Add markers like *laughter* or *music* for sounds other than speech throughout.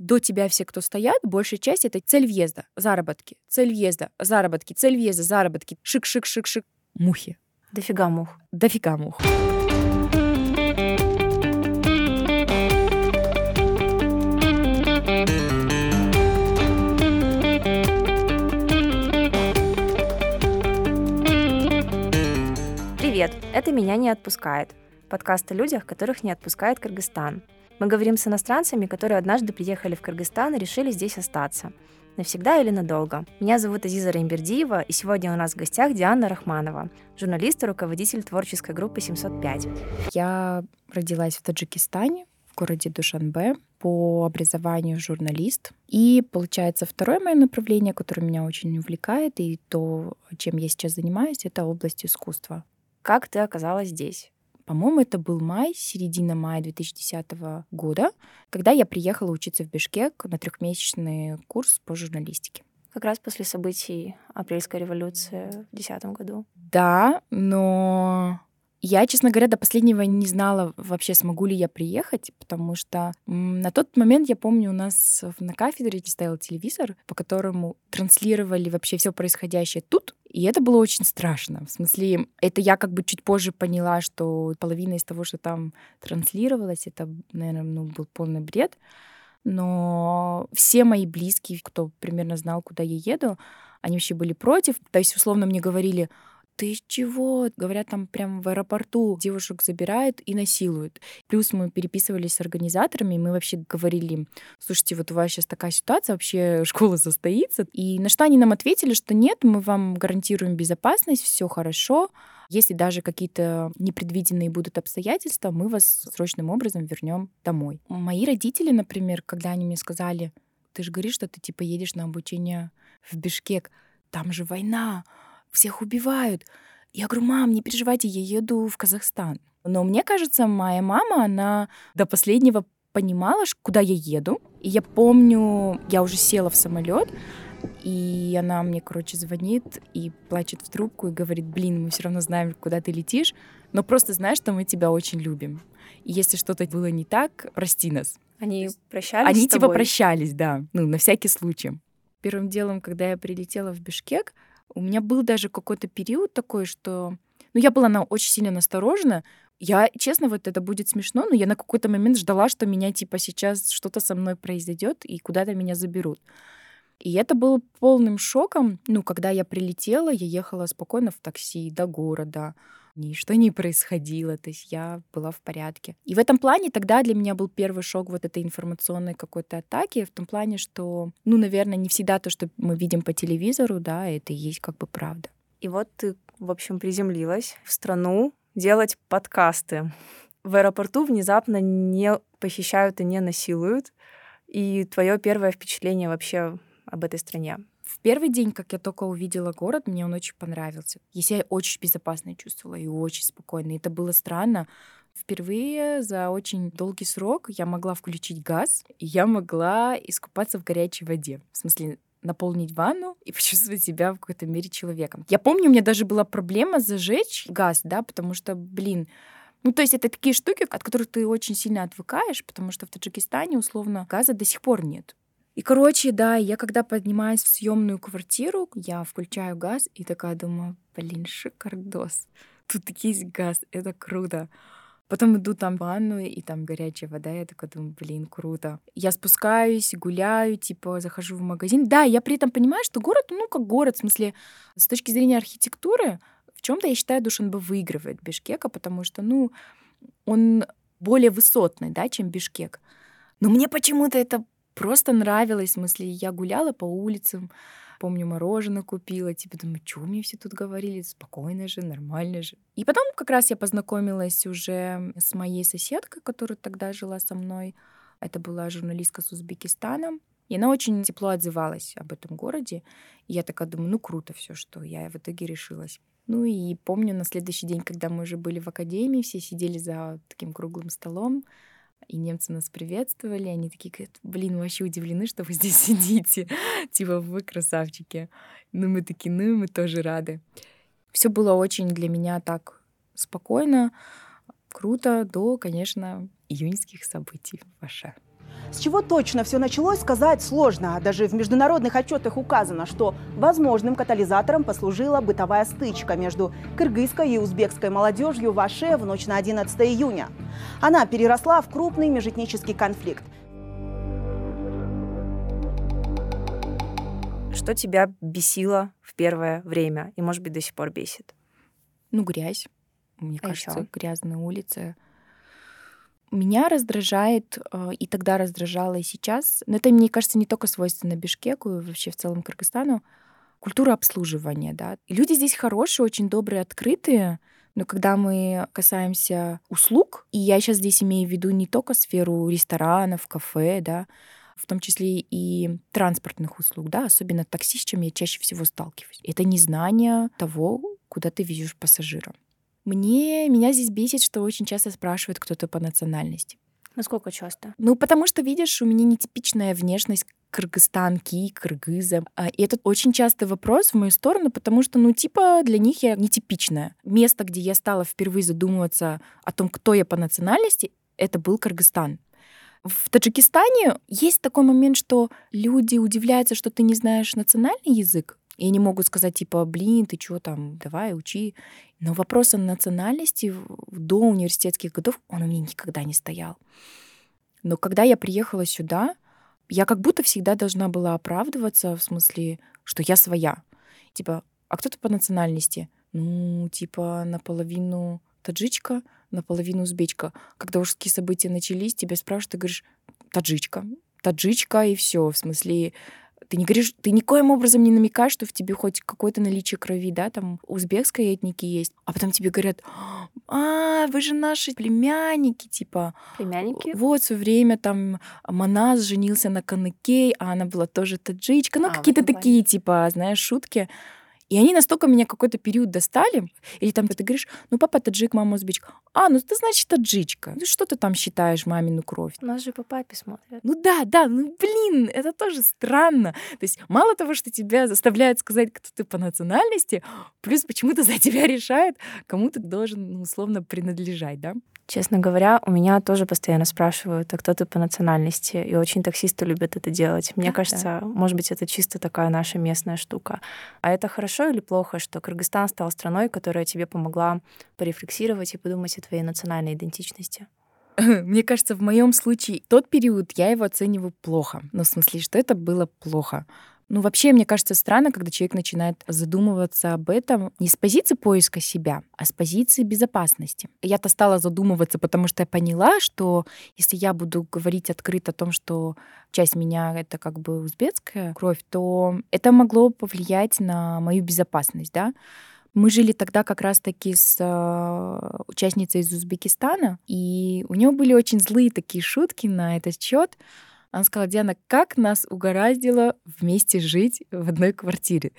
до тебя все, кто стоят, большая часть — это цель въезда, заработки, цель въезда, заработки, цель въезда, заработки, шик-шик-шик-шик, мухи. Дофига мух. Дофига мух. Привет, это «Меня не отпускает». Подкаст о людях, которых не отпускает Кыргызстан. Мы говорим с иностранцами, которые однажды приехали в Кыргызстан и решили здесь остаться. Навсегда или надолго. Меня зовут Азиза Раймбердиева, и сегодня у нас в гостях Диана Рахманова, журналист и руководитель творческой группы 705. Я родилась в Таджикистане, в городе Душанбе, по образованию журналист. И, получается, второе мое направление, которое меня очень увлекает, и то, чем я сейчас занимаюсь, это область искусства. Как ты оказалась здесь? По-моему, это был май, середина мая 2010 года, когда я приехала учиться в Бишкек на трехмесячный курс по журналистике. Как раз после событий апрельской революции в 2010 году. Да, но я, честно говоря, до последнего не знала вообще, смогу ли я приехать, потому что на тот момент, я помню, у нас на кафедре стоял телевизор, по которому транслировали вообще все происходящее тут, и это было очень страшно. В смысле, это я как бы чуть позже поняла, что половина из того, что там транслировалось, это, наверное, ну, был полный бред. Но все мои близкие, кто примерно знал, куда я еду, они вообще были против. То есть, условно, мне говорили, ты чего? Говорят, там прям в аэропорту девушек забирают и насилуют. Плюс мы переписывались с организаторами, и мы вообще говорили, слушайте, вот у вас сейчас такая ситуация, вообще *laughs* школа состоится. И на что они нам ответили, что нет, мы вам гарантируем безопасность, все хорошо. Если даже какие-то непредвиденные будут обстоятельства, мы вас срочным образом вернем домой. Мои родители, например, когда они мне сказали, ты же говоришь, что ты типа едешь на обучение в Бишкек, там же война, всех убивают. Я говорю, мам, не переживайте, я еду в Казахстан. Но мне кажется, моя мама, она до последнего понимала, куда я еду. И я помню, я уже села в самолет, и она мне, короче, звонит и плачет в трубку и говорит, блин, мы все равно знаем, куда ты летишь, но просто знаешь, что мы тебя очень любим. И если что-то было не так, прости нас. Они прощались Они с типа тобой? прощались, да, ну, на всякий случай. Первым делом, когда я прилетела в Бишкек, у меня был даже какой-то период такой, что... Ну, я была на, очень сильно насторожена. Я, честно, вот это будет смешно, но я на какой-то момент ждала, что меня, типа, сейчас что-то со мной произойдет и куда-то меня заберут. И это было полным шоком. Ну, когда я прилетела, я ехала спокойно в такси до города. Ничто не происходило, то есть я была в порядке. И в этом плане тогда для меня был первый шок вот этой информационной какой-то атаки, в том плане, что, ну, наверное, не всегда то, что мы видим по телевизору, да, это и есть как бы правда. И вот ты, в общем, приземлилась в страну делать подкасты. В аэропорту внезапно не похищают и не насилуют. И твое первое впечатление вообще об этой стране? В первый день, как я только увидела город, мне он очень понравился. Я себя очень безопасно чувствовала и очень спокойно. И это было странно. Впервые за очень долгий срок я могла включить газ, и я могла искупаться в горячей воде. В смысле, наполнить ванну и *laughs* почувствовать себя в какой-то мере человеком. Я помню, у меня даже была проблема зажечь газ, да, потому что, блин, ну, то есть это такие штуки, от которых ты очень сильно отвыкаешь, потому что в Таджикистане, условно, газа до сих пор нет. И, короче, да, я когда поднимаюсь в съемную квартиру, я включаю газ и такая думаю, блин, шикардос. Тут есть газ, это круто. Потом иду там в ванную, и там горячая вода, я такая думаю, блин, круто. Я спускаюсь, гуляю, типа, захожу в магазин. Да, я при этом понимаю, что город, ну, как город, в смысле, с точки зрения архитектуры, в чем-то, я считаю, Душанбе выигрывает Бишкека, потому что, ну, он более высотный, да, чем Бишкек. Но мне почему-то это просто нравилось. В смысле, я гуляла по улицам, помню, мороженое купила, типа, думаю, что мне все тут говорили, спокойно же, нормально же. И потом как раз я познакомилась уже с моей соседкой, которая тогда жила со мной. Это была журналистка с Узбекистана. И она очень тепло отзывалась об этом городе. И я такая думаю, ну круто все, что я в итоге решилась. Ну и помню на следующий день, когда мы уже были в академии, все сидели за таким круглым столом, и немцы нас приветствовали, они такие говорят, блин, вообще удивлены, что вы здесь *laughs* сидите, типа вы красавчики. Ну мы такие, ну мы тоже рады. Все было очень для меня так спокойно, круто до, конечно, июньских событий в Ваше. С чего точно все началось, сказать сложно. Даже в международных отчетах указано, что возможным катализатором послужила бытовая стычка между кыргызской и узбекской молодежью в Аше в ночь на 11 июня. Она переросла в крупный межэтнический конфликт. Что тебя бесило в первое время и, может быть, до сих пор бесит? Ну, грязь. Мне А кажется, ещё? грязные улицы. Меня раздражает, э, и тогда раздражало, и сейчас, но это, мне кажется, не только свойственно Бишкеку, и вообще в целом Кыргызстану, культура обслуживания, да. Люди здесь хорошие, очень добрые, открытые, но когда мы касаемся услуг, и я сейчас здесь имею в виду не только сферу ресторанов, кафе, да, в том числе и транспортных услуг, да, особенно такси, с чем я чаще всего сталкиваюсь. Это незнание того, куда ты везешь пассажира. Мне, меня здесь бесит, что очень часто спрашивают, кто ты по национальности. Насколько часто? Ну, потому что, видишь, у меня нетипичная внешность кыргызстанки, кыргыза. И это очень частый вопрос в мою сторону, потому что, ну, типа, для них я нетипичная. Место, где я стала впервые задумываться о том, кто я по национальности, это был Кыргызстан. В Таджикистане есть такой момент, что люди удивляются, что ты не знаешь национальный язык, и они могут сказать, типа, блин, ты что там, давай, учи. Но вопрос о национальности до университетских годов, он у меня никогда не стоял. Но когда я приехала сюда, я как будто всегда должна была оправдываться, в смысле, что я своя. Типа, а кто ты по национальности? Ну, типа, наполовину таджичка, наполовину узбечка. Когда ужские события начались, тебя спрашивают, ты говоришь, таджичка. Таджичка, и все. В смысле, ты не говоришь, ты никоим образом не намекаешь, что в тебе хоть какое-то наличие крови, да, там узбекской этники есть. А потом тебе говорят, а, вы же наши племянники, типа, Племянники? вот в свое время там Манас женился на Каныкей, а она была тоже таджичка. Ну, А, какие-то этом плане. такие, типа, знаешь, шутки. И они настолько меня какой-то период достали. Или там ты говоришь, ну, папа таджик, мама узбечка. А, ну ты, значит, таджичка. Ну, что ты там считаешь мамину кровь? Нас же по папе смотрят. Ну да, да, ну блин, это тоже странно. То есть мало того, что тебя заставляют сказать, кто ты по национальности, плюс почему-то за тебя решают, кому ты должен ну, условно принадлежать, да? Честно говоря, у меня тоже постоянно спрашивают, а кто ты по национальности? И очень таксисты любят это делать. Мне Да, кажется, может быть, это чисто такая наша местная штука. А это хорошо или плохо, что Кыргызстан стал страной, которая тебе помогла порефлексировать и подумать о твоей национальной идентичности? *laughs* Мне кажется, в моем случае тот период я его оцениваю плохо. Ну, в смысле, что это было плохо. Ну, вообще, мне кажется, странно, когда человек начинает задумываться об этом не с позиции поиска себя, а с позиции безопасности. Я-то стала задумываться, потому что я поняла, что если я буду говорить открыто о том, что часть меня — это как бы узбекская кровь, то это могло повлиять на мою безопасность, да. Мы жили тогда как раз-таки с э, участницей из Узбекистана, и у нее были очень злые такие шутки на этот счет. Она сказала, Диана, как нас угораздило вместе жить в одной квартире?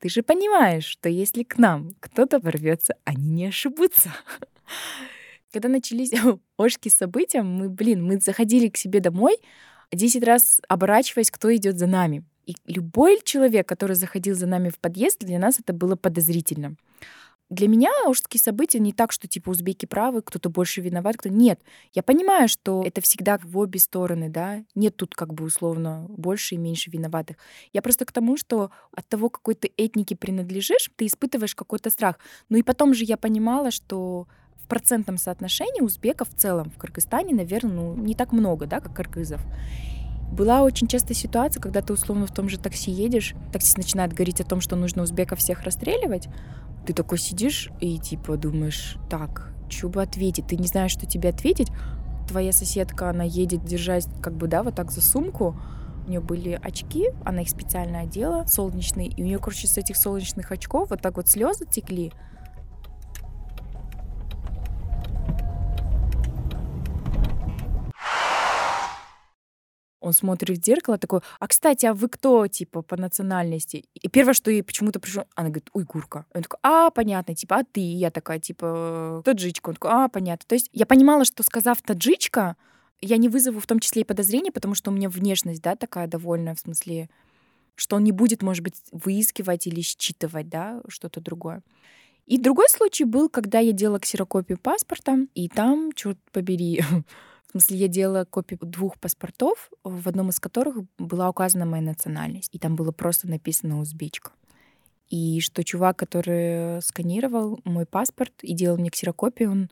Ты же понимаешь, что если к нам кто-то ворвется, они не ошибутся. *laughs* Когда начались *laughs* ожки события, мы, блин, мы заходили к себе домой, 10 раз оборачиваясь, кто идет за нами. И любой человек, который заходил за нами в подъезд, для нас это было подозрительно. Для меня ожские события не так, что типа узбеки правы, кто-то больше виноват, кто нет. Я понимаю, что это всегда в обе стороны, да. Нет тут как бы условно больше и меньше виноватых. Я просто к тому, что от того, какой ты этнике принадлежишь, ты испытываешь какой-то страх. Ну и потом же я понимала, что в процентном соотношении узбеков в целом в Кыргызстане, наверное, ну, не так много, да, как кыргызов. Была очень часто ситуация, когда ты условно в том же такси едешь, таксист начинает говорить о том, что нужно узбеков всех расстреливать, ты такой сидишь и типа думаешь, так, что бы ответить? Ты не знаешь, что тебе ответить. Твоя соседка, она едет, держась как бы, да, вот так за сумку. У нее были очки, она их специально одела, солнечные, и у нее, короче, с этих солнечных очков вот так вот слезы текли. Он смотрит в зеркало такой, а, кстати, а вы кто, типа, по национальности? И первое, что ей почему-то пришло, она говорит, уйгурка. Он такой, а, понятно, типа, а ты? И я такая, типа, таджичка. Он такой, а, понятно. То есть я понимала, что сказав таджичка, я не вызову в том числе и подозрения, потому что у меня внешность, да, такая довольно, в смысле, что он не будет, может быть, выискивать или считывать, да, что-то другое. И другой случай был, когда я делала ксерокопию паспорта, и там, черт побери, *laughs* В смысле, я делала копию двух паспортов, в одном из которых была указана моя национальность. И там было просто написано «узбечка». И что чувак, который сканировал мой паспорт и делал мне ксерокопию, он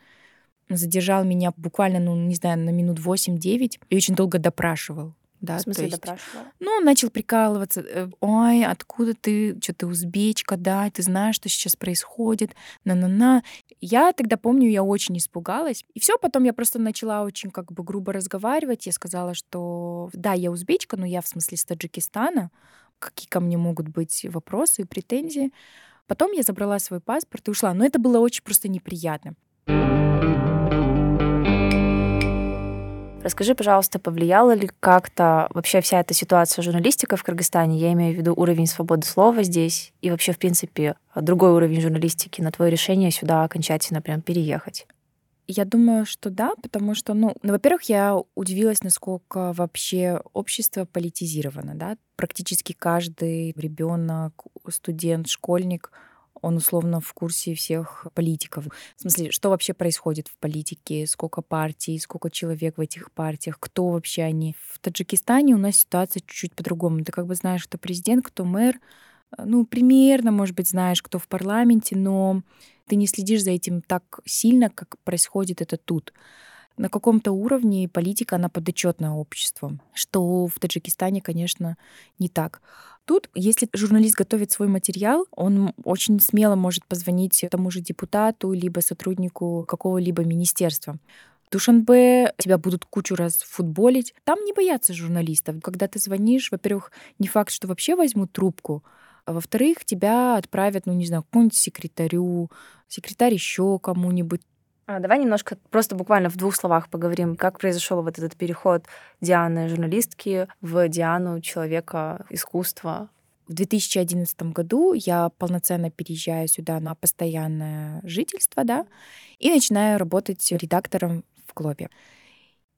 задержал меня буквально, ну, не знаю, на минут 8-9 и очень долго допрашивал. Да, в смысле есть, допрашивала? Ну, он начал прикалываться. э, Ой, откуда ты? Что ты узбечка, да? Ты знаешь, что сейчас происходит? На-на-на. Я тогда помню, я очень испугалась. И все, потом я просто начала очень как бы грубо разговаривать. Я сказала, что да, я узбечка, но я в смысле с Таджикистана. Какие ко мне могут быть вопросы и претензии? Потом я забрала свой паспорт и ушла. Но это было очень просто неприятно. Расскажи, пожалуйста, повлияла ли как-то вообще вся эта ситуация журналистика в Кыргызстане, я имею в виду уровень свободы слова здесь и вообще, в принципе, другой уровень журналистики на твое решение сюда окончательно прям переехать? Я думаю, что да, потому что, ну, ну, во-первых, я удивилась, насколько вообще общество политизировано, да. Практически каждый ребенок, студент, школьник он условно в курсе всех политиков. В смысле, что вообще происходит в политике, сколько партий, сколько человек в этих партиях, кто вообще они. В Таджикистане у нас ситуация чуть-чуть по-другому. Ты как бы знаешь, кто президент, кто мэр, ну, примерно, может быть, знаешь, кто в парламенте, но ты не следишь за этим так сильно, как происходит это тут. На каком-то уровне политика, она подотчетна обществу, что в Таджикистане, конечно, не так. Тут, если журналист готовит свой материал, он очень смело может позвонить тому же депутату, либо сотруднику какого-либо министерства. Душанбе тебя будут кучу раз футболить. Там не боятся журналистов. Когда ты звонишь, во-первых, не факт, что вообще возьмут трубку, а во-вторых, тебя отправят, ну, не знаю, к какому-нибудь секретарю, секретарь еще кому-нибудь. А, давай немножко просто буквально в двух словах поговорим, как произошел вот этот переход Дианы журналистки в Диану человека искусства. В 2011 году я полноценно переезжаю сюда на постоянное жительство, да, и начинаю работать редактором в клубе.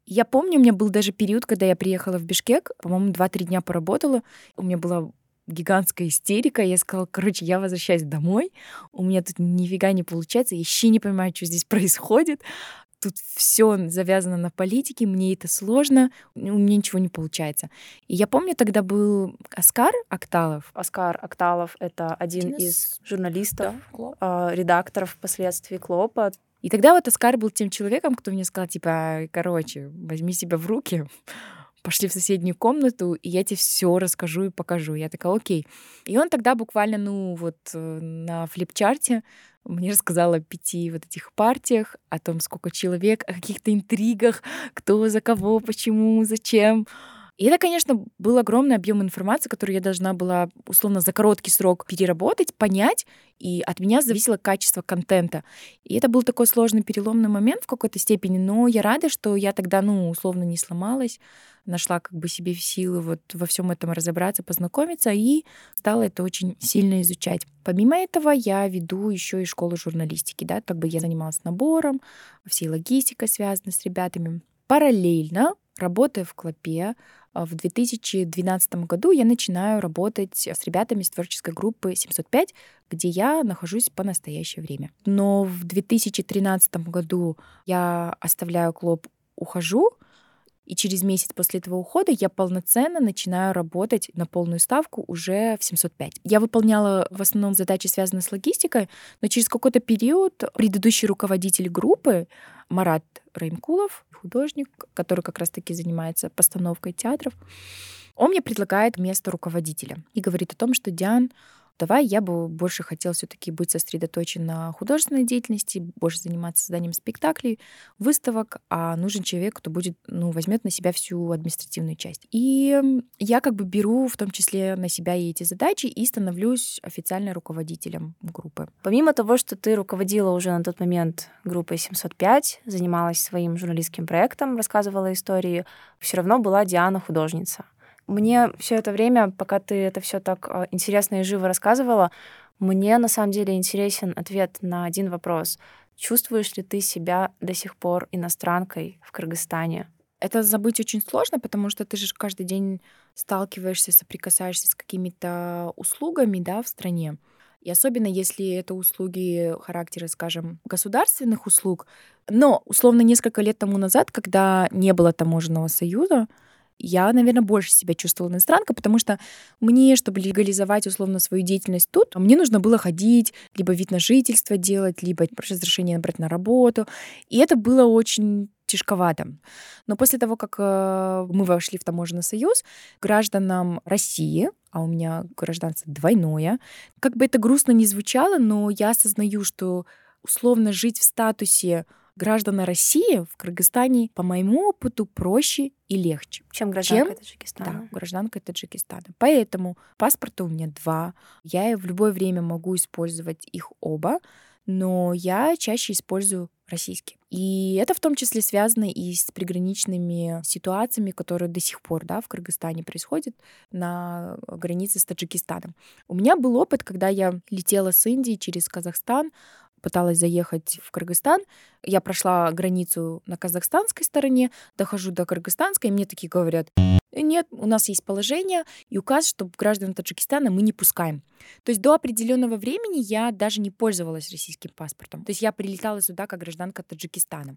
Я помню, у меня был даже период, когда я приехала в Бишкек, по-моему, 2-3 дня поработала. У меня была гигантская истерика. Я сказала, короче, я возвращаюсь домой, у меня тут нифига не получается, я вообще не понимаю, что здесь *laughs* происходит. Тут все завязано на политике, мне это сложно, у меня ничего не получается. И я помню, тогда был Оскар Акталов. Оскар Акталов — это один, один из журналистов, да, редакторов впоследствии Клопа. И тогда вот Оскар был тем человеком, кто мне сказал, типа, короче, возьми себя в руки, пошли в соседнюю комнату, и я тебе все расскажу и покажу. Я такая, окей. И он тогда буквально, ну, вот э, на флипчарте мне рассказал о пяти вот этих партиях, о том, сколько человек, о каких-то интригах, кто за кого, почему, зачем. И это, конечно, был огромный объем информации, которую я должна была, условно, за короткий срок переработать, понять, и от меня зависело качество контента. И это был такой сложный переломный момент в какой-то степени, но я рада, что я тогда, ну, условно, не сломалась, нашла как бы себе силы вот во всем этом разобраться, познакомиться, и стала это очень сильно изучать. Помимо этого, я веду еще и школу журналистики, да, как бы я занималась набором, всей логистикой связанной с ребятами. Параллельно, работая в Клопе, а, в 2012 году я начинаю работать с ребятами из творческой группы 705, где я нахожусь по настоящее время. Но в 2013 году я оставляю клуб, ухожу, и через месяц после этого ухода я полноценно начинаю работать на полную ставку уже в 705. Я выполняла в основном задачи, связанные с логистикой, но через какой-то период предыдущий руководитель группы Марат Раймкулов, художник, который как раз-таки занимается постановкой театров, он мне предлагает место руководителя и говорит о том, что Диан, давай я бы больше хотел все-таки быть сосредоточен на художественной деятельности, больше заниматься созданием спектаклей, выставок, а нужен человек, кто будет, ну, возьмет на себя всю административную часть. И я как бы беру в том числе на себя и эти задачи и становлюсь официально руководителем группы. Помимо того, что ты руководила уже на тот момент группой 705, занималась своим журналистским проектом, рассказывала истории, все равно была Диана художница. Мне все это время, пока ты это все так а, интересно и живо рассказывала, мне на самом деле интересен ответ на один вопрос. Чувствуешь ли ты себя до сих пор иностранкой в Кыргызстане? Это забыть очень сложно, потому что ты же каждый день сталкиваешься, соприкасаешься с какими-то услугами да, в стране. И особенно если это услуги характера, скажем, государственных услуг. Но, условно, несколько лет тому назад, когда не было таможенного союза, я, наверное, больше себя чувствовала иностранка, потому что мне, чтобы легализовать условно свою деятельность тут, мне нужно было ходить, либо вид на жительство делать, либо разрешение брать на работу. И это было очень тяжковато. Но после того, как э, мы вошли в таможенный союз, гражданам России, а у меня гражданство двойное, как бы это грустно не звучало, но я осознаю, что условно жить в статусе граждан России в Кыргызстане, по моему опыту, проще и легче. Чем гражданка чем... Таджикистана? Да, гражданка Таджикистана. Поэтому паспорта у меня два. Я в любое время могу использовать их оба, но я чаще использую российский. И это в том числе связано и с приграничными ситуациями, которые до сих пор да, в Кыргызстане происходят на границе с Таджикистаном. У меня был опыт, когда я летела с Индии через Казахстан пыталась заехать в Кыргызстан. Я прошла границу на казахстанской стороне, дохожу до кыргызстанской, и мне такие говорят, нет, у нас есть положение и указ, что граждан Таджикистана мы не пускаем. То есть до определенного времени я даже не пользовалась российским паспортом. То есть я прилетала сюда как гражданка Таджикистана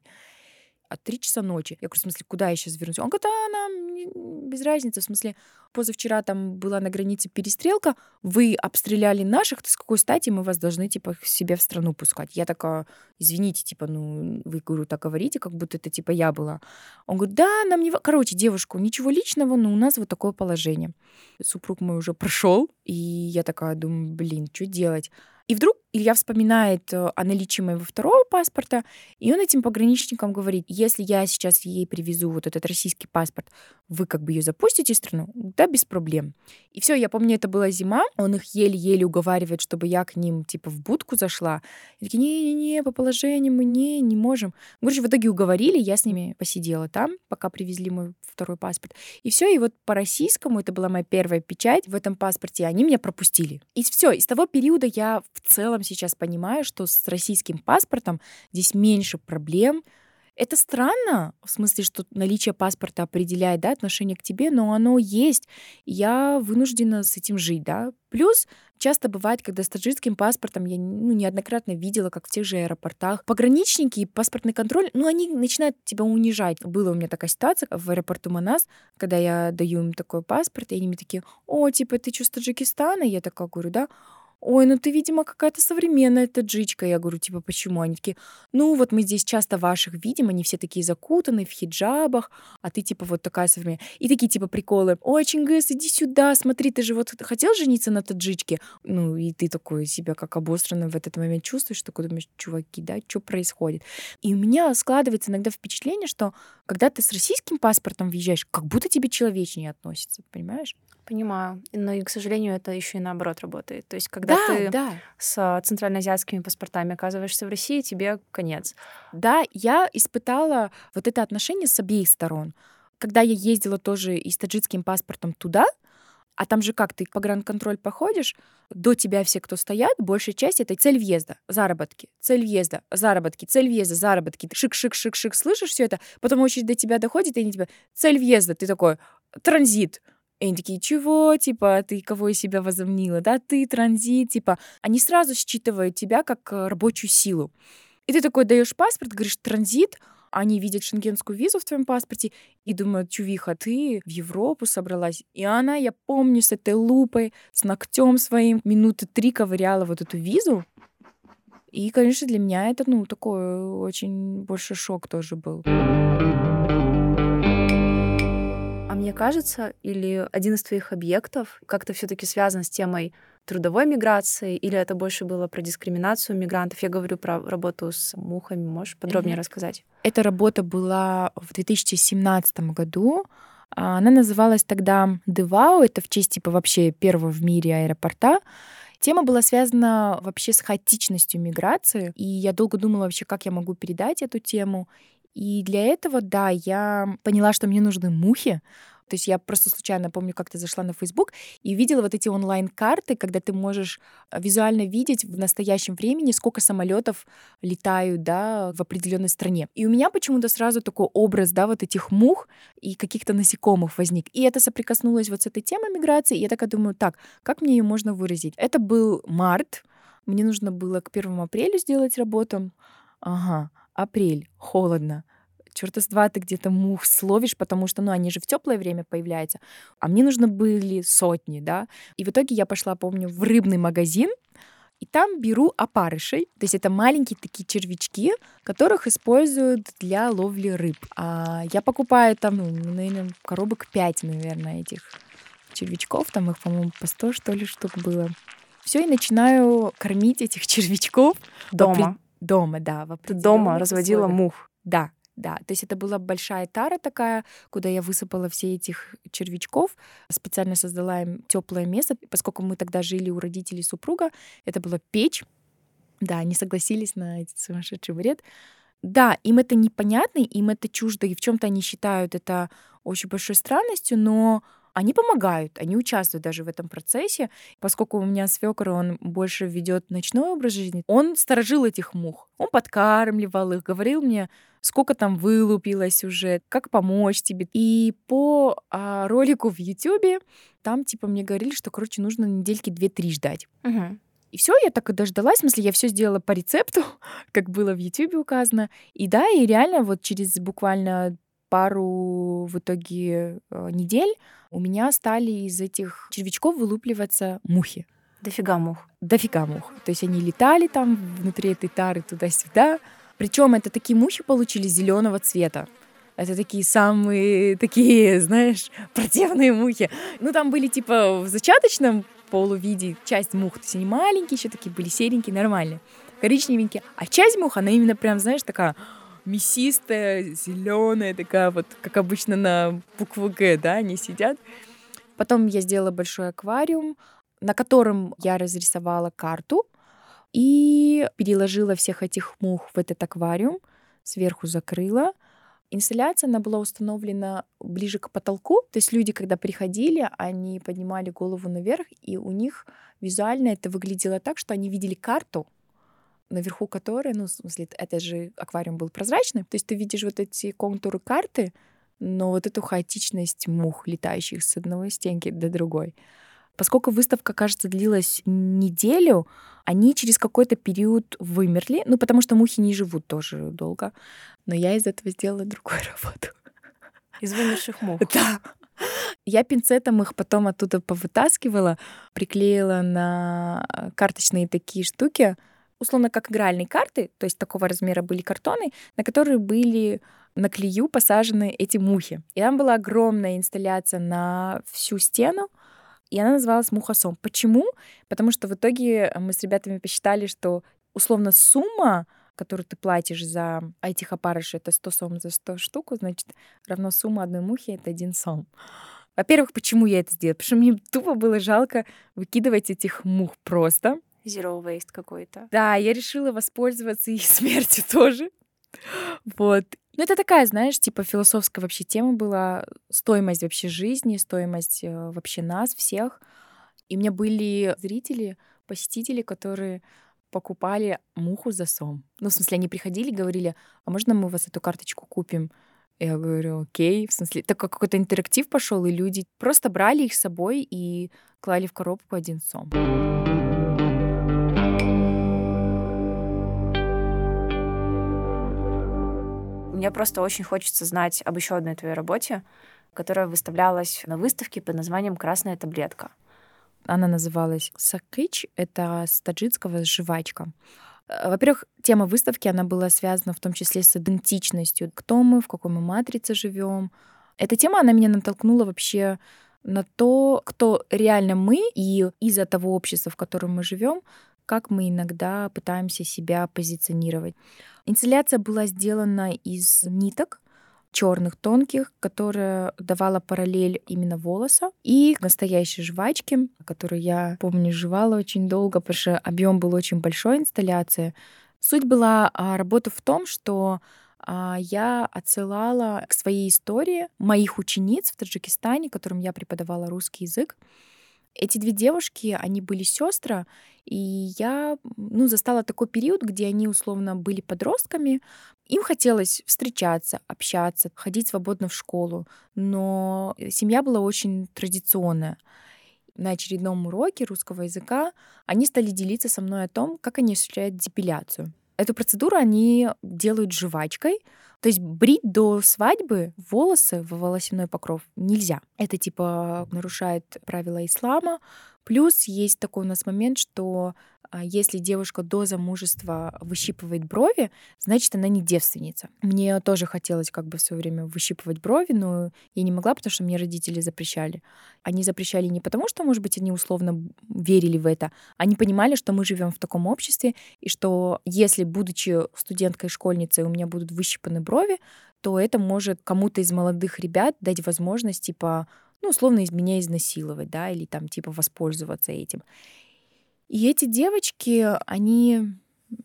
а три часа ночи. Я говорю, в смысле, куда я сейчас вернусь? Он говорит, а нам без разницы, в смысле, позавчера там была на границе перестрелка, вы обстреляли наших, то с какой стати мы вас должны, типа, к себе в страну пускать? Я такая, извините, типа, ну, вы, говорю, так говорите, как будто это, типа, я была. Он говорит, да, нам не... Короче, девушку, ничего личного, но у нас вот такое положение. Супруг мой уже прошел, и я такая думаю, блин, что делать? И вдруг Илья вспоминает э, о наличии моего второго паспорта, и он этим пограничникам говорит, если я сейчас ей привезу вот этот российский паспорт, вы как бы ее запустите в страну? Да, без проблем. И все, я помню, это была зима, он их еле-еле уговаривает, чтобы я к ним типа в будку зашла. И такие, не-не-не, по положению мы не, не можем. Короче, в итоге уговорили, я с ними посидела там, пока привезли мой второй паспорт. И все, и вот по российскому, это была моя первая печать в этом паспорте, они меня пропустили. И все, из того периода я в целом сейчас понимаю, что с российским паспортом здесь меньше проблем. Это странно, в смысле, что наличие паспорта определяет да, отношение к тебе, но оно есть. Я вынуждена с этим жить, да. Плюс часто бывает, когда с таджикским паспортом я ну, неоднократно видела, как в тех же аэропортах, пограничники и паспортный контроль, ну, они начинают тебя унижать. Была у меня такая ситуация в аэропорту Манас, когда я даю им такой паспорт, и они мне такие, о, типа, ты что, с Таджикистана? Я такая говорю, да ой, ну ты, видимо, какая-то современная таджичка. Я говорю, типа, почему? Они такие, ну вот мы здесь часто ваших видим, они все такие закутанные в хиджабах, а ты, типа, вот такая современная. И такие, типа, приколы. Ой, Чингис, иди сюда, смотри, ты же вот хотел жениться на таджичке? Ну, и ты такой себя как обостренно в этот момент чувствуешь, такой думаешь, чуваки, да, что происходит? И у меня складывается иногда впечатление, что когда ты с российским паспортом въезжаешь, как будто тебе человечнее относится, понимаешь? Понимаю. Но, и, к сожалению, это еще и наоборот работает. То есть, когда Да, ты да. с центральноазиатскими паспортами оказываешься в России, тебе конец. Да, я испытала вот это отношение с обеих сторон. Когда я ездила тоже и с таджикским паспортом туда, а там же как, ты погранконтроль походишь, до тебя все, кто стоят, большая часть — это цель въезда, заработки, цель въезда, заработки, цель въезда, заработки. Шик-шик-шик-шик, слышишь все это? Потом очередь до тебя доходит, и они тебе, цель въезда, ты такой, транзит, и они такие, чего, типа, ты кого из себя возомнила, да, ты транзит, типа, они сразу считывают тебя как э, рабочую силу. И ты такой даешь паспорт, говоришь транзит, они видят шенгенскую визу в твоем паспорте и думают, чувиха, ты в Европу собралась. И она, я помню, с этой лупой, с ногтем своим, минуты три ковыряла вот эту визу. И, конечно, для меня это, ну, такой очень большой шок тоже был. А мне кажется, или один из твоих объектов как-то все-таки связан с темой трудовой миграции, или это больше было про дискриминацию мигрантов? Я говорю про работу с мухами. Можешь подробнее mm-hmm. рассказать? Эта работа была в 2017 году. А, она называлась тогда «Девау». Это в честь типа вообще первого в мире аэропорта. Тема была связана вообще с хаотичностью миграции, и я долго думала вообще, как я могу передать эту тему. И для этого, да, я поняла, что мне нужны мухи, то есть я просто случайно, помню, как-то зашла на Facebook и видела вот эти онлайн-карты, когда ты можешь э, визуально видеть в настоящем времени, сколько самолетов летают, да, в определенной стране. И у меня почему-то сразу такой образ, да, вот этих мух и каких-то насекомых возник. И это соприкоснулось вот с этой темой миграции, и я такая думаю, так, как мне ее можно выразить? Это был март, Мне нужно было к первому апреля сделать работу. Ага, апрель, холодно. Черта с два ты где-то мух словишь, потому что, ну, они же в теплое время появляются. А мне нужно были сотни, да. И в итоге я пошла, помню, в рыбный магазин, и там беру опарышей. То есть это маленькие такие червячки, которых используют для ловли рыб. А я покупаю там, ну, наверное, коробок 5, наверное, этих червячков. Там их, по-моему, по 100, что ли, штук было. Все, и начинаю кормить этих *laughs* червячков. Дома. Дома, да. Ты дома разводила условиях. мух. Да, да, то есть это была большая тара такая, куда я высыпала все этих червячков, специально создала им теплое место, поскольку мы тогда жили у родителей супруга, это была печь, да, они согласились на этот сумасшедший бред. Да, им это непонятно, им это чуждо, и в чем-то они считают это очень большой странностью, но они помогают, они участвуют даже в этом процессе. Поскольку у меня свекр, он больше ведет ночной образ жизни, он сторожил этих мух. Он подкармливал их, говорил мне, сколько там вылупилось уже, как помочь тебе. И по а, ролику в Ютубе там типа мне говорили, что, короче, нужно недельки две-три ждать. Угу. И все, я так и дождалась. В смысле, я все сделала по рецепту, *laughs* как было в Ютубе указано. И да, и реально вот через буквально пару в итоге э, недель у меня стали из этих червячков вылупливаться мухи. Дофига мух. Дофига мух. То есть они летали там внутри этой тары туда-сюда. Причем это такие мухи получились зеленого цвета. Это такие самые, такие, знаешь, *laughs* противные мухи. Ну, там были типа в зачаточном полувиде часть мух, то есть они маленькие, еще такие были серенькие, нормальные, коричневенькие. А часть мух, она именно прям, знаешь, такая мясистая, зеленая, такая вот, как обычно на букву Г, да, они сидят. Потом я сделала большой аквариум, на котором я разрисовала карту и переложила всех этих мух в этот аквариум, сверху закрыла. Инсталляция, она была установлена ближе к потолку, то есть люди, когда приходили, они поднимали голову наверх, и у них визуально это выглядело так, что они видели карту, наверху которой, ну, в смысле, это же аквариум был прозрачный, то есть ты видишь вот эти контуры карты, но вот эту хаотичность мух, летающих с одной стенки до другой. Поскольку выставка, кажется, длилась неделю, они через какой-то период вымерли, ну, потому что мухи не живут тоже долго. Но я из этого сделала другую *laughs* работу. Из вымерших мух? Да. Я пинцетом их потом оттуда повытаскивала, приклеила на карточные такие штуки, условно как игральные карты, то есть такого размера были картоны, на которые были на клею посажены эти мухи. И там была огромная инсталляция на всю стену, и она называлась «Мухосом». Почему? Потому что в итоге мы с ребятами посчитали, что условно сумма, которую ты платишь за этих опарышей, это 100 сом за 100 штук, значит, равно сумма одной мухи — это один сом. Во-первых, почему я это сделала? Потому что мне тупо было жалко выкидывать этих мух просто. Zero waste какой-то. Да, я решила воспользоваться их *laughs* смертью тоже. Вот. Ну, это такая, знаешь, типа философская вообще тема была. Стоимость вообще жизни, стоимость э, вообще нас всех. И у меня были зрители, посетители, которые покупали муху за сом. Ну, в смысле, они приходили, говорили, а можно мы у вас эту карточку купим? Я говорю, окей, в смысле, так как какой-то интерактив пошел, и люди просто брали их с собой и клали в коробку один сом. Мне просто очень хочется знать об еще одной твоей работе, которая выставлялась на выставке под названием «Красная таблетка». Она называлась «Сакыч», это с таджикского «жвачка». Э, во-первых, тема выставки, она была связана в том числе с идентичностью. Кто мы, в какой мы матрице живем. Эта тема, она меня натолкнула вообще на то, кто реально мы, и из-за того общества, в котором мы живем, как мы иногда пытаемся себя позиционировать. Инсталляция была сделана из ниток, черных тонких, которая давала параллель именно волоса, и настоящей жвачки, которую я помню жевала очень долго, потому что объем был очень большой инсталляции. Суть была а, работы в том, что а, я отсылала к своей истории моих учениц в Таджикистане, которым я преподавала русский язык, эти две девушки, они были сестры, и я ну, застала такой период, где они условно были подростками. Им хотелось встречаться, общаться, ходить свободно в школу, но семья была очень традиционная. на очередном уроке русского языка они стали делиться со мной о том, как они осуществляют депиляцию. Эту процедуру они делают жвачкой, то есть брить до свадьбы волосы в волосяной покров нельзя. Это типа нарушает правила ислама. Плюс есть такой у нас момент, что если девушка до замужества выщипывает брови, значит, она не девственница. Мне тоже хотелось как бы в свое время выщипывать брови, но я не могла, потому что мне родители запрещали. Они запрещали не потому, что, может быть, они условно верили в это, они понимали, что мы живем в таком обществе, и что если, будучи студенткой, школьницей, у меня будут выщипаны брови, то это может кому-то из молодых ребят дать возможность, типа, ну, условно, из меня изнасиловать, да, или там, типа, воспользоваться этим. И эти девочки, они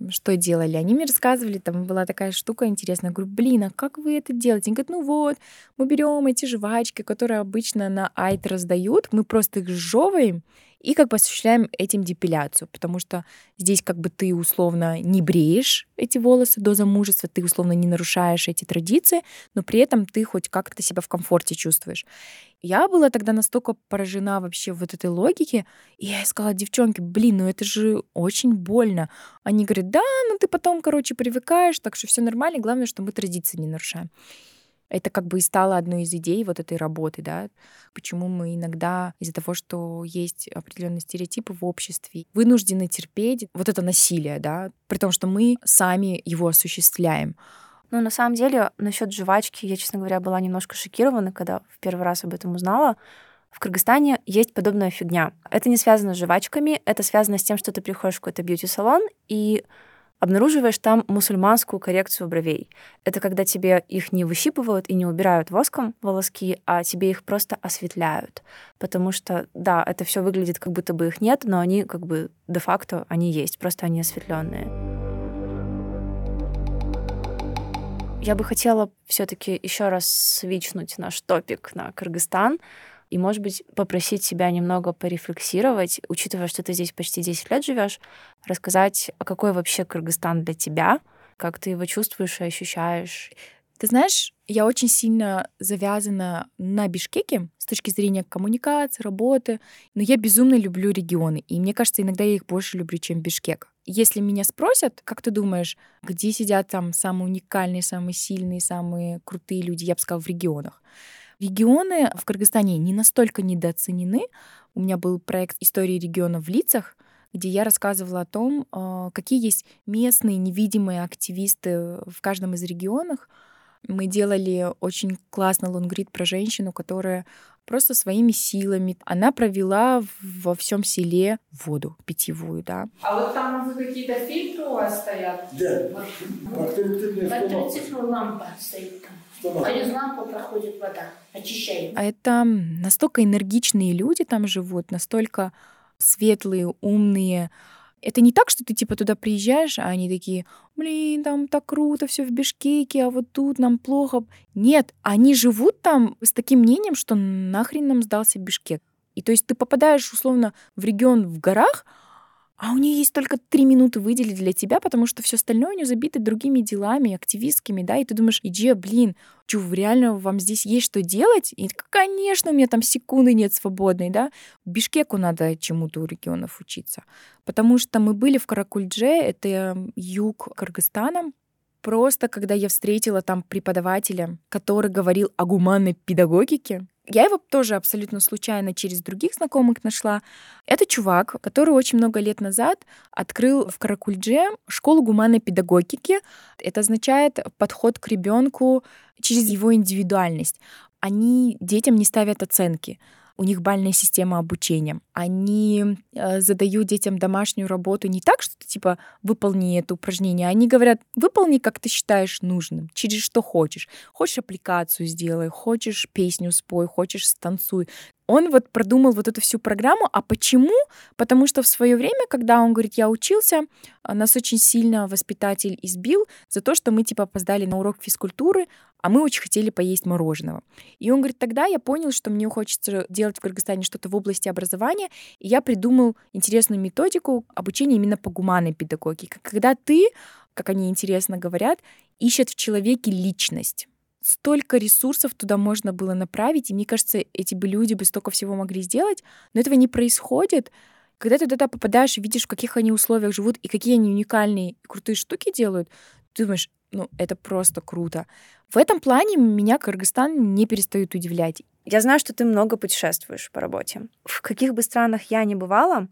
что делали? Они мне рассказывали, там была такая штука интересная. Я говорю, блин, а как вы это делаете? Они говорят, ну вот, мы берем эти жвачки, которые обычно на айт раздают, мы просто их сжевываем, и как бы осуществляем этим депиляцию, потому что здесь как бы ты условно не бреешь эти волосы до замужества, ты условно не нарушаешь эти традиции, но при этом ты хоть как-то себя в комфорте чувствуешь. Я была тогда настолько поражена вообще вот этой логике, и я сказала, девчонки, блин, ну это же очень больно. Они говорят, да, ну ты потом, короче, привыкаешь, так что все нормально, главное, что мы традиции не нарушаем. Это как бы и стало одной из идей вот этой работы, да, почему мы иногда из-за того, что есть определенные стереотипы в обществе, вынуждены терпеть вот это насилие, да, при том, что мы сами его осуществляем. Ну, на самом деле, насчет жвачки, я, честно говоря, была немножко шокирована, когда в первый раз об этом узнала. В Кыргызстане есть подобная фигня. Это не связано с жвачками, это связано с тем, что ты приходишь в какой-то бьюти-салон, и обнаруживаешь там мусульманскую коррекцию бровей. Это когда тебе их не выщипывают и не убирают воском волоски, а тебе их просто осветляют. Потому что, да, это все выглядит, как будто бы их нет, но они как бы де-факто они есть, просто они осветленные. Я бы хотела все-таки еще раз свичнуть наш топик на Кыргызстан, и, может быть, попросить себя немного порефлексировать, учитывая, что ты здесь почти 10 лет живешь, рассказать, а какой вообще Кыргызстан для тебя, как ты его чувствуешь и ощущаешь. Ты знаешь, я очень сильно завязана на Бишкеке с точки зрения коммуникации, работы, но я безумно люблю регионы, и мне кажется, иногда я их больше люблю, чем Бишкек. Если меня спросят, как ты думаешь, где сидят там самые уникальные, самые сильные, самые крутые люди, я бы сказала, в регионах. Регионы в Кыргызстане не настолько недооценены. У меня был проект «Истории региона в лицах», где я рассказывала о том, а, какие есть местные невидимые активисты в каждом из регионов. Мы делали очень классный лонгрид про женщину, которая просто своими силами. Она провела во всем селе воду питьевую, да. А вот там какие-то фильтры у вас стоят? Да. Вот. По лампа стоит там. А из лампы проходит вода, очищает. А это настолько энергичные люди там живут, настолько светлые, умные. Это не так, что ты типа туда приезжаешь, а они такие, блин, там так круто все в Бишкеке, а вот тут нам плохо. Нет, они живут там с таким мнением, что нахрен нам сдался Бишкек. И то есть ты попадаешь условно в регион в горах, а у нее есть только три минуты выделить для тебя, потому что все остальное у нее забито другими делами, активистскими, да, и ты думаешь, иди, блин, чё, реально вам здесь есть что делать? И конечно, у меня там секунды нет свободной, да. Бишкеку надо чему-то у регионов учиться, потому что мы были в Каракульдже, это юг Кыргызстана, просто когда я встретила там преподавателя, который говорил о гуманной педагогике, я его тоже абсолютно случайно через других знакомых нашла. Это чувак, который очень много лет назад открыл в Каракульдже школу гуманной педагогики. Это означает подход к ребенку через его индивидуальность. Они детям не ставят оценки у них бальная система обучения. Они э, задают детям домашнюю работу не так, что ты типа выполни это упражнение, они говорят, выполни, как ты считаешь нужным, через что хочешь. Хочешь аппликацию сделай, хочешь песню спой, хочешь станцуй. Он вот продумал вот эту всю программу. А почему? Потому что в свое время, когда он говорит, я учился, нас очень сильно воспитатель избил за то, что мы типа опоздали на урок физкультуры, а мы очень хотели поесть мороженого. И он говорит, тогда я понял, что мне хочется делать в Кыргызстане что-то в области образования, и я придумал интересную методику обучения именно по гуманной педагогике. Когда ты, как они интересно говорят, ищет в человеке личность столько ресурсов туда можно было направить, и мне кажется, эти бы люди бы столько всего могли сделать, но этого не происходит. Когда ты туда попадаешь и видишь, в каких они условиях живут и какие они уникальные и крутые штуки делают, ты думаешь, ну, это просто круто. В этом плане меня Кыргызстан не перестает удивлять. Я знаю, что ты много путешествуешь по работе. В каких бы странах я ни бывала,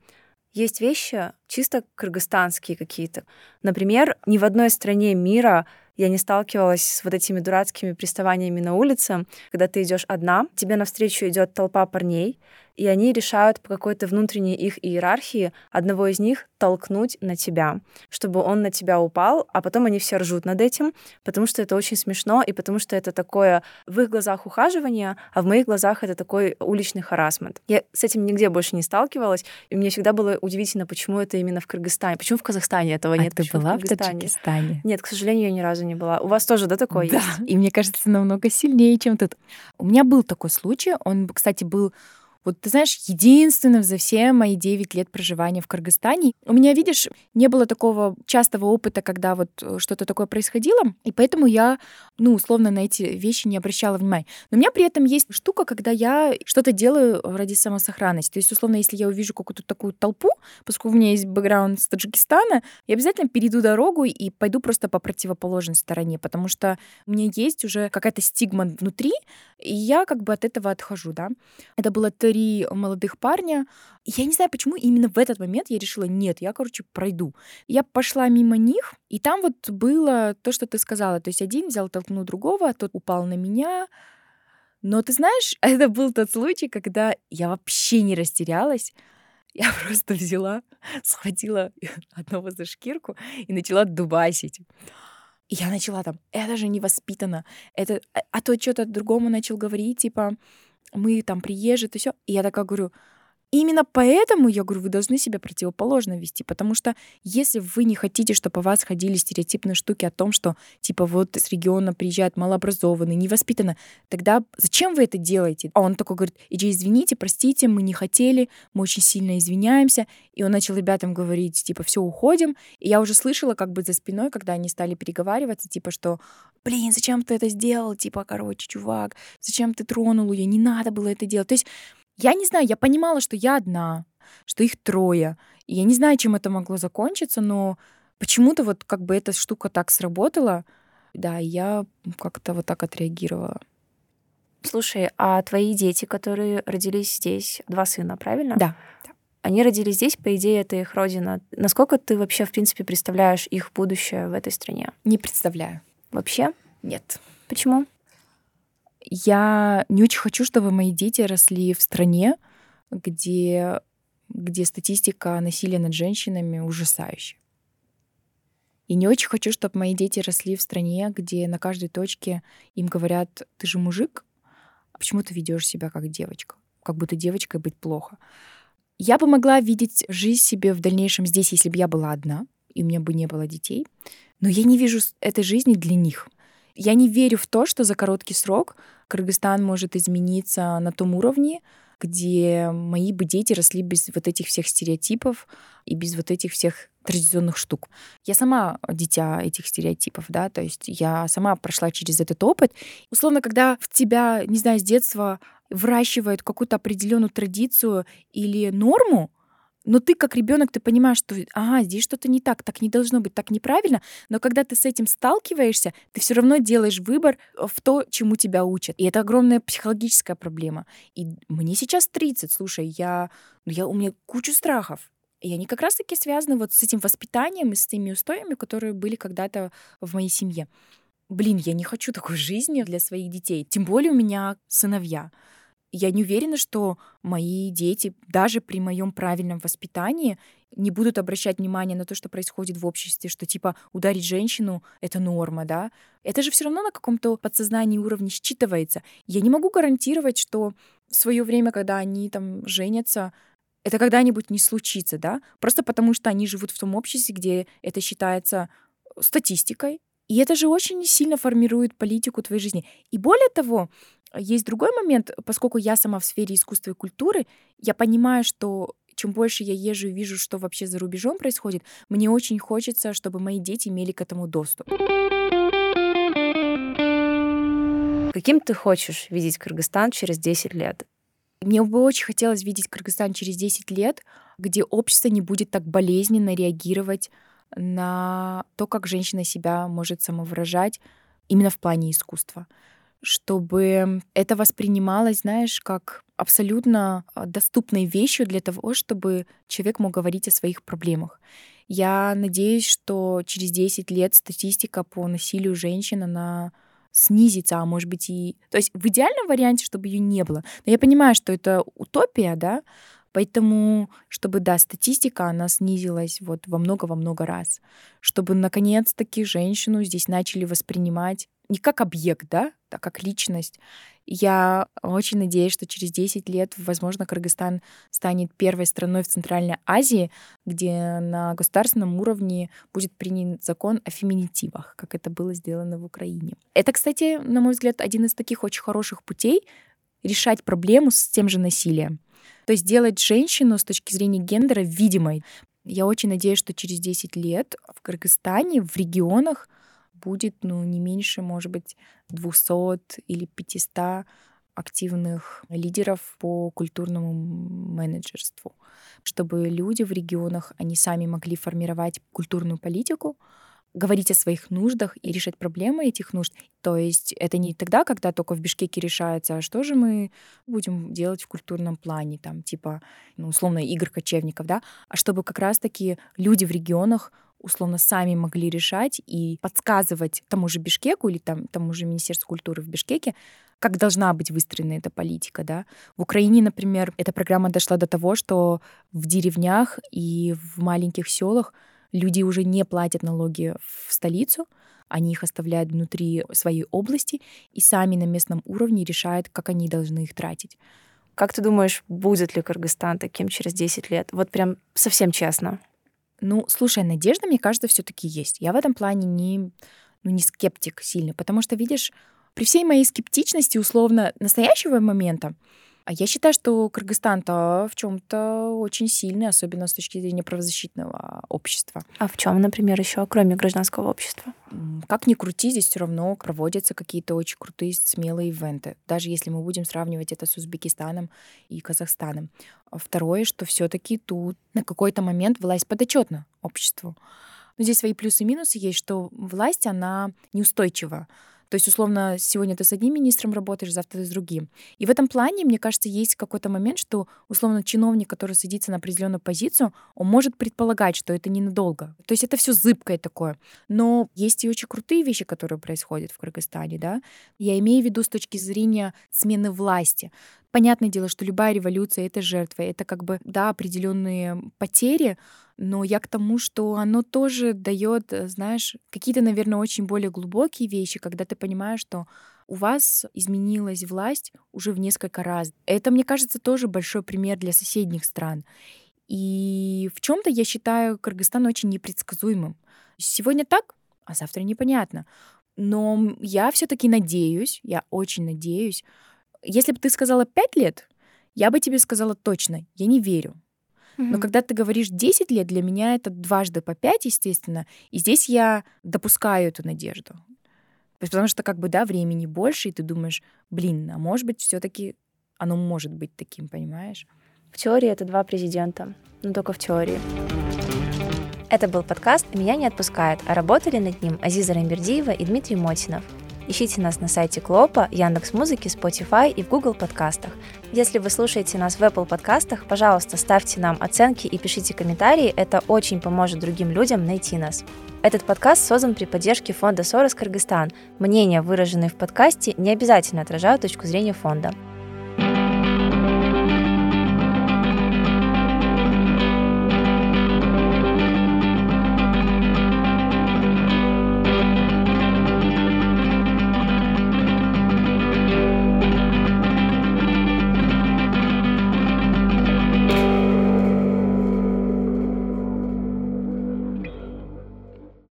есть вещи чисто кыргызстанские какие-то. Например, ни в одной стране мира я не сталкивалась с вот этими дурацкими приставаниями на улице, когда ты идешь одна, тебе навстречу идет толпа парней, и они решают по какой-то внутренней их иерархии одного из них толкнуть на тебя, чтобы он на тебя упал, а потом они все ржут над этим, потому что это очень смешно, и потому что это такое в их глазах ухаживание, а в моих глазах это такой уличный харасмент. Я с этим нигде больше не сталкивалась, и мне всегда было удивительно, почему это именно в Кыргызстане. Почему в Казахстане этого а нет? ты была в, в Таджикистане? Нет, к сожалению, я ни разу не была. У вас тоже, да, такое да. есть? И мне кажется, намного сильнее, чем тут. У меня был такой случай. Он, кстати, был вот ты знаешь, единственным за все мои 9 лет проживания в Кыргызстане. У меня, видишь, не было такого частого опыта, когда вот э, что-то такое происходило, и поэтому я, ну, условно, на эти вещи не обращала внимания. Но у меня при этом есть штука, когда я что-то делаю ради самосохранности. То есть, условно, если я увижу какую-то такую толпу, поскольку у меня есть бэкграунд с Таджикистана, я обязательно перейду дорогу и пойду просто по противоположной стороне, потому что у меня есть уже какая-то стигма внутри, и я как бы от этого отхожу, да. Это было три молодых парня. Я не знаю, почему именно в этот момент я решила, нет, я, короче, пройду. Я пошла мимо них, и там вот было то, что ты сказала. То есть один взял, толкнул другого, а тот упал на меня. Но ты знаешь, *laughs* это был тот случай, когда я вообще не растерялась. Я *laughs* просто взяла, схватила *laughs* одного за шкирку и начала дубасить. И я начала там, это же невоспитанно, это, а, а то что-то другому начал говорить, типа, мы там приезжие, то все. И я такая говорю, именно поэтому, я говорю, вы должны себя противоположно вести, потому что если вы не хотите, чтобы о вас ходили стереотипные штуки о том, что, типа, вот с региона приезжают малообразованные, невоспитанно, тогда зачем вы это делаете? А он такой говорит, иди извините, простите, мы не хотели, мы очень сильно извиняемся. И он начал ребятам говорить, типа, все, уходим. И я уже слышала как бы за спиной, когда они стали переговариваться, типа, что, блин, зачем ты это сделал? Типа, короче, чувак, зачем ты тронул ее? Не надо было это делать. То есть я не знаю, я понимала, что я одна, что их трое. И я не знаю, чем это могло закончиться, но почему-то вот как бы эта штука так сработала. Да, и я как-то вот так отреагировала. Слушай, а твои дети, которые родились здесь, два сына, правильно? Да. Они родились здесь, по идее, это их родина. Насколько ты вообще, в принципе, представляешь их будущее в этой стране? Не представляю. Вообще? Нет. Почему? Я не очень хочу, чтобы мои дети росли в стране, где, где статистика насилия над женщинами ужасающая. И не очень хочу, чтобы мои дети росли в стране, где на каждой точке им говорят, ты же мужик, а почему ты ведешь себя как девочка? Как будто девочкой быть плохо. Я бы могла видеть жизнь себе в дальнейшем здесь, если бы я была одна, и у меня бы не было детей. Но я не вижу этой жизни для них. Я не верю в то, что за короткий срок Кыргызстан может измениться на том уровне, где мои бы дети росли без вот этих всех стереотипов и без вот этих всех традиционных штук. Я сама дитя этих стереотипов, да, то есть я сама прошла через этот опыт. Условно, когда в тебя, не знаю, с детства выращивают какую-то определенную традицию или норму, но ты как ребенок, ты понимаешь, что, ага, здесь что-то не так, так не должно быть, так неправильно. Но когда ты с этим сталкиваешься, ты все равно делаешь выбор э, в то, чему тебя учат. И это огромная психологическая проблема. И мне сейчас 30, слушай, я, ну, я, у меня кучу страхов. И они как раз-таки связаны вот с этим воспитанием и с теми устоями, которые были когда-то в моей семье. Блин, я не хочу такой *laughs* жизни для своих детей. Тем более у меня сыновья я не уверена, что мои дети, даже при моем правильном воспитании, не будут обращать внимание на то, что происходит в обществе, что типа ударить женщину — это норма, да? Это же все равно на каком-то подсознании уровне считывается. Я не могу гарантировать, что в свое время, когда они там женятся, это когда-нибудь не случится, да? Просто потому что они живут в том обществе, где это считается статистикой, и это же очень сильно формирует политику твоей жизни. И более того, есть другой момент, поскольку я сама в сфере искусства и культуры, я понимаю, что чем больше я езжу и вижу, что вообще за рубежом происходит, мне очень хочется, чтобы мои дети имели к этому доступ. Каким ты хочешь видеть Кыргызстан через 10 лет? Мне бы очень хотелось видеть Кыргызстан через 10 лет, где общество не будет так болезненно реагировать на то, как женщина себя может самовыражать именно в плане искусства. Чтобы это воспринималось, знаешь, как абсолютно а, доступной вещью для того, чтобы человек мог говорить о своих проблемах. Я надеюсь, что через 10 лет статистика по насилию женщин, она снизится, а может быть и... То есть в идеальном варианте, чтобы ее не было. Но я понимаю, что это утопия, да, Поэтому, чтобы, да, статистика, она снизилась вот во много-во много раз. Чтобы, наконец-таки, женщину здесь начали воспринимать не как объект, да, а как личность. Я очень надеюсь, что через 10 лет, возможно, Кыргызстан станет первой страной в Центральной Азии, где на государственном уровне будет принят закон о феминитивах, как это было сделано в Украине. Это, кстати, на мой взгляд, один из таких очень хороших путей решать проблему с тем же насилием. То есть делать женщину с точки зрения гендера видимой. Я очень надеюсь, что через 10 лет в Кыргызстане, в регионах будет ну, не меньше, может быть, 200 или 500 активных лидеров по культурному менеджерству, чтобы люди в регионах, они сами могли формировать культурную политику, говорить о своих нуждах и решать проблемы этих нужд. То есть это не тогда, когда только в Бишкеке решается, а что же мы будем делать в культурном плане, там, типа, ну, условно, игр кочевников, да, а чтобы как раз-таки люди в регионах условно сами могли решать и подсказывать тому же Бишкеку или там, тому же Министерству культуры в Бишкеке, как должна быть выстроена эта политика, да. В Украине, например, эта программа дошла до того, что в деревнях и в маленьких селах люди уже не платят налоги в столицу, они их оставляют внутри своей области и сами на местном уровне решают, как они должны их тратить. Как ты думаешь, будет ли Кыргызстан таким через 10 лет? Вот прям совсем честно. Ну, слушай, надежда, мне кажется, все таки есть. Я в этом плане не, ну, не скептик сильный, потому что, видишь, при всей моей скептичности условно настоящего момента, а я считаю, что Кыргызстан-то в чем-то очень сильный, особенно с точки зрения правозащитного общества. А в чем, например, еще, кроме гражданского общества? Как ни крути, здесь все равно проводятся какие-то очень крутые, смелые ивенты. Даже если мы будем сравнивать это с Узбекистаном и Казахстаном. А второе, что все-таки тут на какой-то момент власть подотчетна обществу. Но здесь свои плюсы и минусы есть, что власть, она неустойчива. То есть, условно, сегодня ты с одним министром работаешь, завтра ты с другим. И в этом плане, мне кажется, есть какой-то момент, что, условно, чиновник, который садится на определенную позицию, он может предполагать, что это ненадолго. То есть это все зыбкое такое. Но есть и очень крутые вещи, которые происходят в Кыргызстане, да. Я имею в виду с точки зрения смены власти. Понятное дело, что любая революция — это жертва, это как бы, да, определенные потери, но я к тому, что оно тоже дает, э, знаешь, какие-то, наверное, очень более глубокие вещи, когда ты понимаешь, что у вас изменилась власть уже в несколько раз. Это, мне кажется, тоже большой пример для соседних стран. И в чем-то я считаю Кыргызстан очень непредсказуемым. Сегодня так, а завтра непонятно. Но я все-таки надеюсь, я очень надеюсь. Если бы ты сказала пять лет, я бы тебе сказала точно, я не верю. Но когда ты говоришь 10 лет, для меня это дважды по 5, естественно. И здесь я допускаю эту надежду. Потому что как бы, да, времени больше, и ты думаешь, блин, а может быть, все таки оно может быть таким, понимаешь? В теории это два президента, но только в теории. Это был подкаст «Меня не отпускает», а работали над ним Азиза Рамбердиева и Дмитрий Мотинов. Ищите нас на сайте Клопа, Яндекс Музыки, Spotify и в Google подкастах. Если вы слушаете нас в Apple подкастах, пожалуйста, ставьте нам оценки и пишите комментарии, это очень поможет другим людям найти нас. Этот подкаст создан при поддержке фонда «Сорос Кыргызстан». Мнения, выраженные в подкасте, не обязательно отражают точку зрения фонда.